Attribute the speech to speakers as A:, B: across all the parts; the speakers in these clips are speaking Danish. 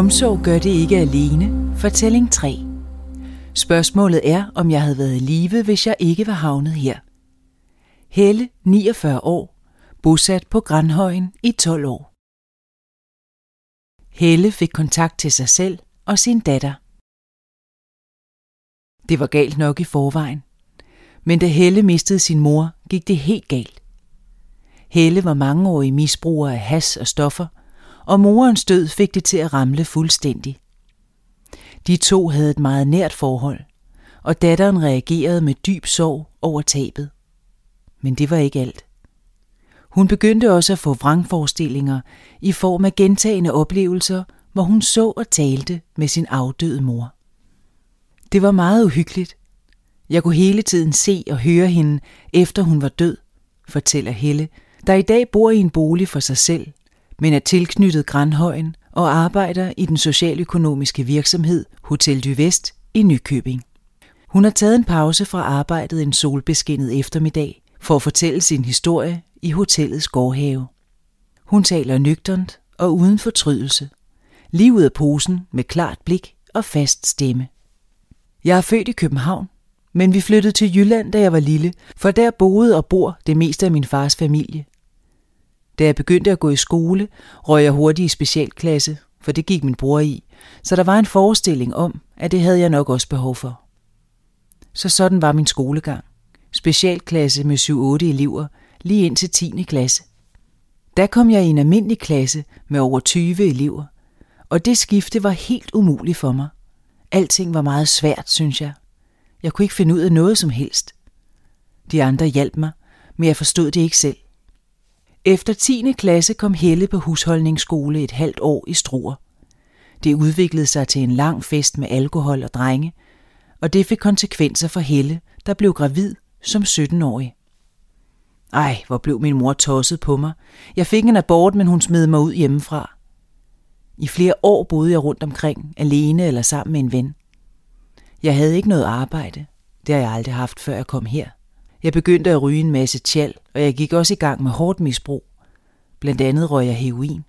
A: Omsorg gør det ikke alene. Fortælling 3. Spørgsmålet er, om jeg havde været i live, hvis jeg ikke var havnet her. Helle, 49 år, bosat på Grandhøjen i 12 år. Helle fik kontakt til sig selv og sin datter. Det var galt nok i forvejen. Men da Helle mistede sin mor, gik det helt galt. Helle var mangeårig misbruger af has og stoffer, og morens død fik det til at ramle fuldstændig. De to havde et meget nært forhold, og datteren reagerede med dyb sorg over tabet. Men det var ikke alt. Hun begyndte også at få vrangforestillinger i form af gentagende oplevelser, hvor hun så og talte med sin afdøde mor. Det var meget uhyggeligt. Jeg kunne hele tiden se og høre hende, efter hun var død, fortæller Helle, der i dag bor i en bolig for sig selv, men er tilknyttet Grandhøjen og arbejder i den socialøkonomiske virksomhed Hotel du Vest i Nykøbing. Hun har taget en pause fra arbejdet en solbeskinnet eftermiddag for at fortælle sin historie i hotellets gårdhave. Hun taler nøgternt og uden fortrydelse. Lige ud af posen med klart blik og fast stemme. Jeg er født i København, men vi flyttede til Jylland, da jeg var lille, for der boede og bor det meste af min fars familie. Da jeg begyndte at gå i skole, røg jeg hurtigt i specialklasse, for det gik min bror i, så der var en forestilling om, at det havde jeg nok også behov for. Så sådan var min skolegang. Specialklasse med 7-8 elever, lige ind til 10. klasse. Der kom jeg i en almindelig klasse med over 20 elever, og det skifte var helt umuligt for mig. Alting var meget svært, synes jeg. Jeg kunne ikke finde ud af noget som helst. De andre hjalp mig, men jeg forstod det ikke selv. Efter 10. klasse kom Helle på husholdningsskole et halvt år i Struer. Det udviklede sig til en lang fest med alkohol og drenge, og det fik konsekvenser for Helle, der blev gravid som 17-årig. Ej, hvor blev min mor tosset på mig. Jeg fik en abort, men hun smed mig ud hjemmefra. I flere år boede jeg rundt omkring, alene eller sammen med en ven. Jeg havde ikke noget arbejde. Det har jeg aldrig haft, før jeg kom her. Jeg begyndte at ryge en masse tjal, og jeg gik også i gang med hårdt misbrug. Blandt andet røg jeg heroin.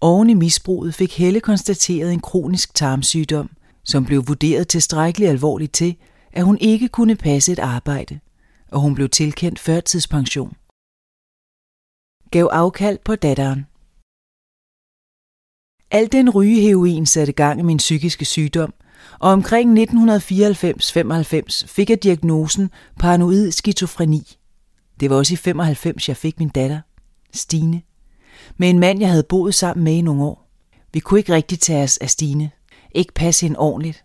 A: Oven i misbruget fik Helle konstateret en kronisk tarmsygdom, som blev vurderet tilstrækkeligt alvorligt til, at hun ikke kunne passe et arbejde, og hun blev tilkendt førtidspension. Gav afkald på datteren. Al den rygeheroin satte gang i min psykiske sygdom, og omkring 1994-95 fik jeg diagnosen paranoid skizofreni. Det var også i 95, jeg fik min datter, Stine, med en mand, jeg havde boet sammen med i nogle år. Vi kunne ikke rigtig tage os af Stine, ikke passe hende ordentligt.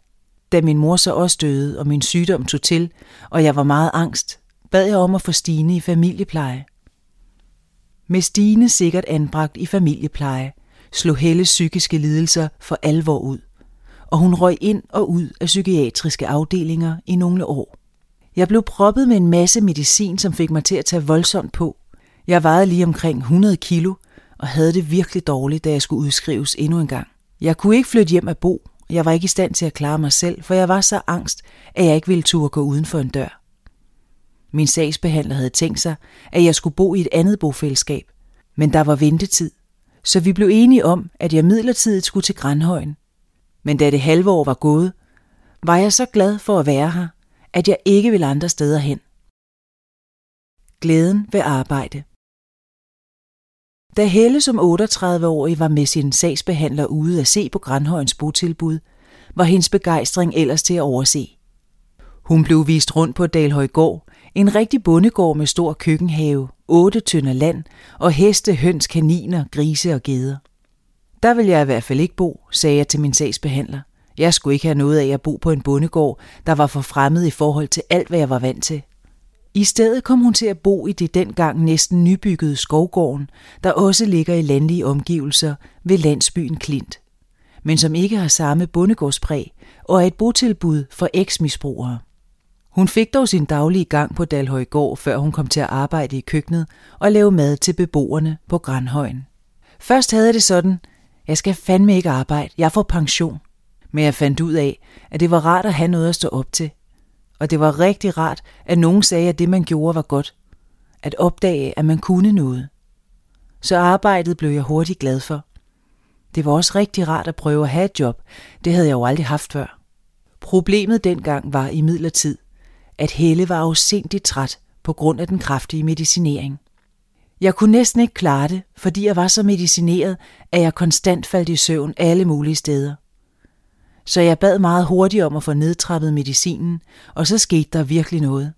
A: Da min mor så også døde, og min sygdom tog til, og jeg var meget angst, bad jeg om at få Stine i familiepleje. Med Stine sikkert anbragt i familiepleje, slog Helles psykiske lidelser for alvor ud og hun røg ind og ud af psykiatriske afdelinger i nogle år. Jeg blev proppet med en masse medicin, som fik mig til at tage voldsomt på. Jeg vejede lige omkring 100 kilo og havde det virkelig dårligt, da jeg skulle udskrives endnu en gang. Jeg kunne ikke flytte hjem at bo. Jeg var ikke i stand til at klare mig selv, for jeg var så angst, at jeg ikke ville turde gå uden for en dør. Min sagsbehandler havde tænkt sig, at jeg skulle bo i et andet bofællesskab, men der var ventetid, så vi blev enige om, at jeg midlertidigt skulle til Grandhøjen. Men da det halve år var gået, var jeg så glad for at være her, at jeg ikke ville andre steder hen. Glæden ved arbejde. Da Helle som 38-årig var med sin sagsbehandler ude at se på Grandhøjens botilbud, var hendes begejstring ellers til at overse. Hun blev vist rundt på Dalhøjgård, en rigtig bondegård med stor køkkenhave, otte tønder land og heste, høns, kaniner, grise og geder. Der vil jeg i hvert fald ikke bo, sagde jeg til min sagsbehandler. Jeg skulle ikke have noget af at bo på en bondegård, der var for fremmed i forhold til alt, hvad jeg var vant til. I stedet kom hun til at bo i det dengang næsten nybyggede skovgården, der også ligger i landlige omgivelser ved landsbyen Klint, men som ikke har samme bondegårdspræg og er et botilbud for eksmisbrugere. Hun fik dog sin daglige gang på Dalhøjgård, før hun kom til at arbejde i køkkenet og lave mad til beboerne på Grandhøjen. Først havde det sådan, jeg skal fandme ikke arbejde, jeg får pension. Men jeg fandt ud af, at det var rart at have noget at stå op til. Og det var rigtig rart, at nogen sagde, at det man gjorde var godt. At opdage, at man kunne noget. Så arbejdet blev jeg hurtigt glad for. Det var også rigtig rart at prøve at have et job. Det havde jeg jo aldrig haft før. Problemet dengang var i midlertid, at Helle var afsindigt træt på grund af den kraftige medicinering. Jeg kunne næsten ikke klare det, fordi jeg var så medicineret, at jeg konstant faldt i søvn alle mulige steder. Så jeg bad meget hurtigt om at få nedtrappet medicinen, og så skete der virkelig noget.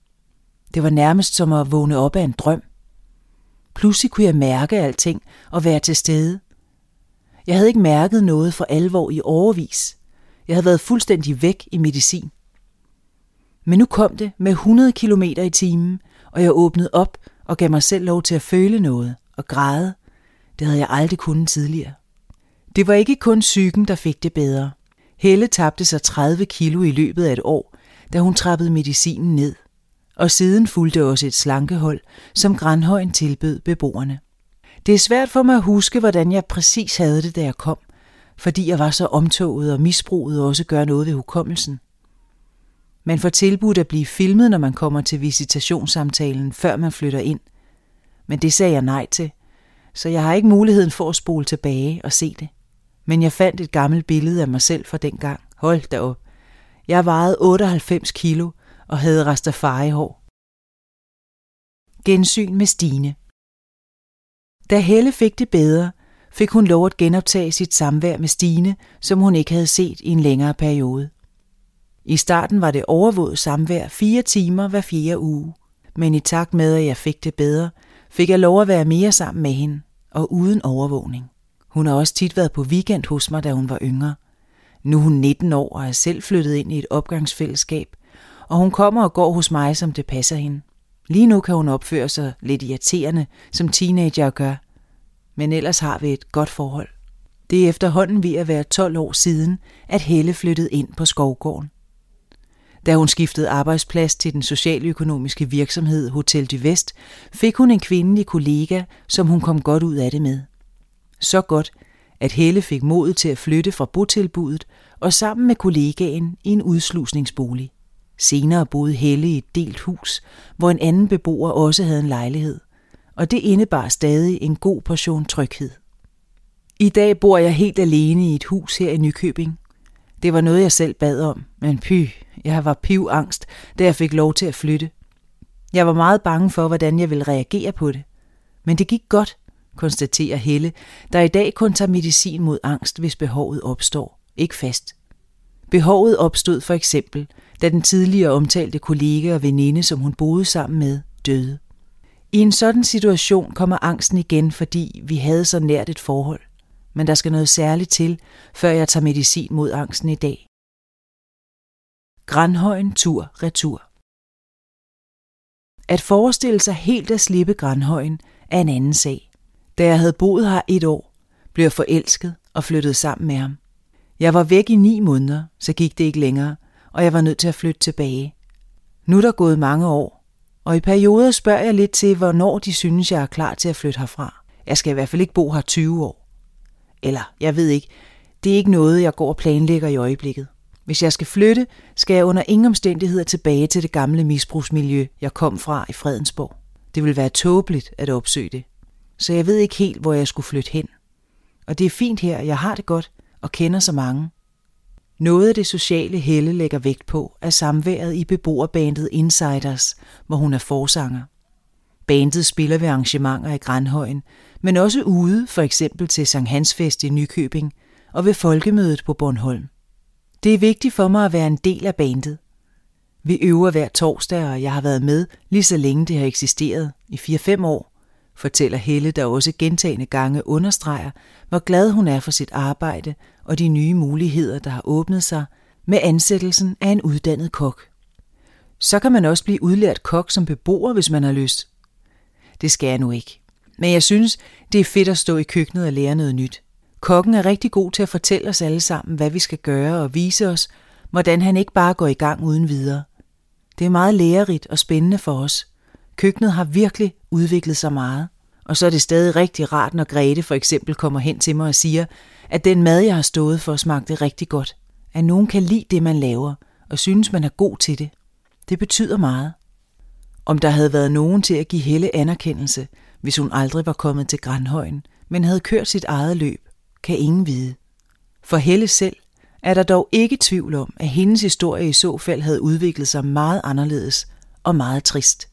A: Det var nærmest som at vågne op af en drøm. Pludselig kunne jeg mærke alting og være til stede. Jeg havde ikke mærket noget for alvor i overvis. Jeg havde været fuldstændig væk i medicin. Men nu kom det med 100 km i timen, og jeg åbnede op og gav mig selv lov til at føle noget og græde. Det havde jeg aldrig kunnet tidligere. Det var ikke kun psyken, der fik det bedre. Helle tabte sig 30 kilo i løbet af et år, da hun trappede medicinen ned. Og siden fulgte også et slankehold, som Grandhøjen tilbød beboerne. Det er svært for mig at huske, hvordan jeg præcis havde det, da jeg kom, fordi jeg var så omtoget og misbruget også gør noget ved hukommelsen. Man får tilbudt at blive filmet, når man kommer til visitationssamtalen, før man flytter ind. Men det sagde jeg nej til, så jeg har ikke muligheden for at spole tilbage og se det. Men jeg fandt et gammelt billede af mig selv fra dengang. Hold da op. Jeg vejede 98 kilo og havde rastafari-hår. Gensyn med Stine Da Helle fik det bedre, fik hun lov at genoptage sit samvær med Stine, som hun ikke havde set i en længere periode. I starten var det overvåget samvær fire timer hver fjerde uge, men i takt med, at jeg fik det bedre, fik jeg lov at være mere sammen med hende, og uden overvågning. Hun har også tit været på weekend hos mig, da hun var yngre. Nu er hun 19 år og er selv flyttet ind i et opgangsfællesskab, og hun kommer og går hos mig, som det passer hende. Lige nu kan hun opføre sig lidt irriterende, som teenager gør, men ellers har vi et godt forhold. Det er efterhånden ved at være 12 år siden, at Helle flyttede ind på Skovgården. Da hun skiftede arbejdsplads til den socialøkonomiske virksomhed Hotel du Vest, fik hun en kvindelig kollega, som hun kom godt ud af det med. Så godt, at Helle fik mod til at flytte fra botilbuddet og sammen med kollegaen i en udslusningsbolig. Senere boede Helle i et delt hus, hvor en anden beboer også havde en lejlighed, og det indebar stadig en god portion tryghed. I dag bor jeg helt alene i et hus her i Nykøbing. Det var noget, jeg selv bad om, men py, jeg var pivangst, da jeg fik lov til at flytte. Jeg var meget bange for, hvordan jeg ville reagere på det. Men det gik godt, konstaterer Helle, der i dag kun tager medicin mod angst, hvis behovet opstår. Ikke fast. Behovet opstod for eksempel, da den tidligere omtalte kollega og veninde, som hun boede sammen med, døde. I en sådan situation kommer angsten igen, fordi vi havde så nært et forhold. Men der skal noget særligt til, før jeg tager medicin mod angsten i dag. Grandhøjen tur retur. At forestille sig helt at slippe Grandhøjen er en anden sag. Da jeg havde boet her et år, blev jeg forelsket og flyttede sammen med ham. Jeg var væk i ni måneder, så gik det ikke længere, og jeg var nødt til at flytte tilbage. Nu er der gået mange år, og i perioder spørger jeg lidt til, hvornår de synes, jeg er klar til at flytte herfra. Jeg skal i hvert fald ikke bo her 20 år. Eller, jeg ved ikke, det er ikke noget, jeg går og planlægger i øjeblikket. Hvis jeg skal flytte, skal jeg under ingen omstændigheder tilbage til det gamle misbrugsmiljø, jeg kom fra i Fredensborg. Det vil være tåbeligt at opsøge det. Så jeg ved ikke helt, hvor jeg skulle flytte hen. Og det er fint her, jeg har det godt og kender så mange. Noget af det sociale Helle lægger vægt på er samværet i beboerbandet Insiders, hvor hun er forsanger. Bandet spiller ved arrangementer i Grandhøjen, men også ude, for eksempel til Sankt Hansfest i Nykøbing og ved folkemødet på Bornholm. Det er vigtigt for mig at være en del af bandet. Vi øver hver torsdag, og jeg har været med lige så længe det har eksisteret, i 4-5 år, fortæller Helle, der også gentagende gange understreger, hvor glad hun er for sit arbejde og de nye muligheder, der har åbnet sig med ansættelsen af en uddannet kok. Så kan man også blive udlært kok som beboer, hvis man har lyst. Det skal jeg nu ikke. Men jeg synes, det er fedt at stå i køkkenet og lære noget nyt. Kokken er rigtig god til at fortælle os alle sammen, hvad vi skal gøre og vise os, hvordan han ikke bare går i gang uden videre. Det er meget lærerigt og spændende for os. Køkkenet har virkelig udviklet sig meget. Og så er det stadig rigtig rart, når Grete for eksempel kommer hen til mig og siger, at den mad, jeg har stået for, smagte rigtig godt. At nogen kan lide det, man laver, og synes, man er god til det. Det betyder meget. Om der havde været nogen til at give Helle anerkendelse, hvis hun aldrig var kommet til Grandhøjen, men havde kørt sit eget løb, kan ingen vide. For Helle selv er der dog ikke tvivl om, at hendes historie i så fald havde udviklet sig meget anderledes og meget trist.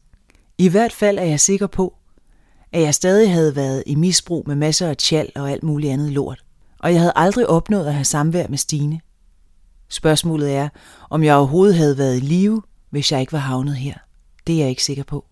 A: I hvert fald er jeg sikker på, at jeg stadig havde været i misbrug med masser af tjal og alt muligt andet lort, og jeg havde aldrig opnået at have samvær med Stine. Spørgsmålet er, om jeg overhovedet havde været i live, hvis jeg ikke var havnet her. Det er jeg ikke sikker på.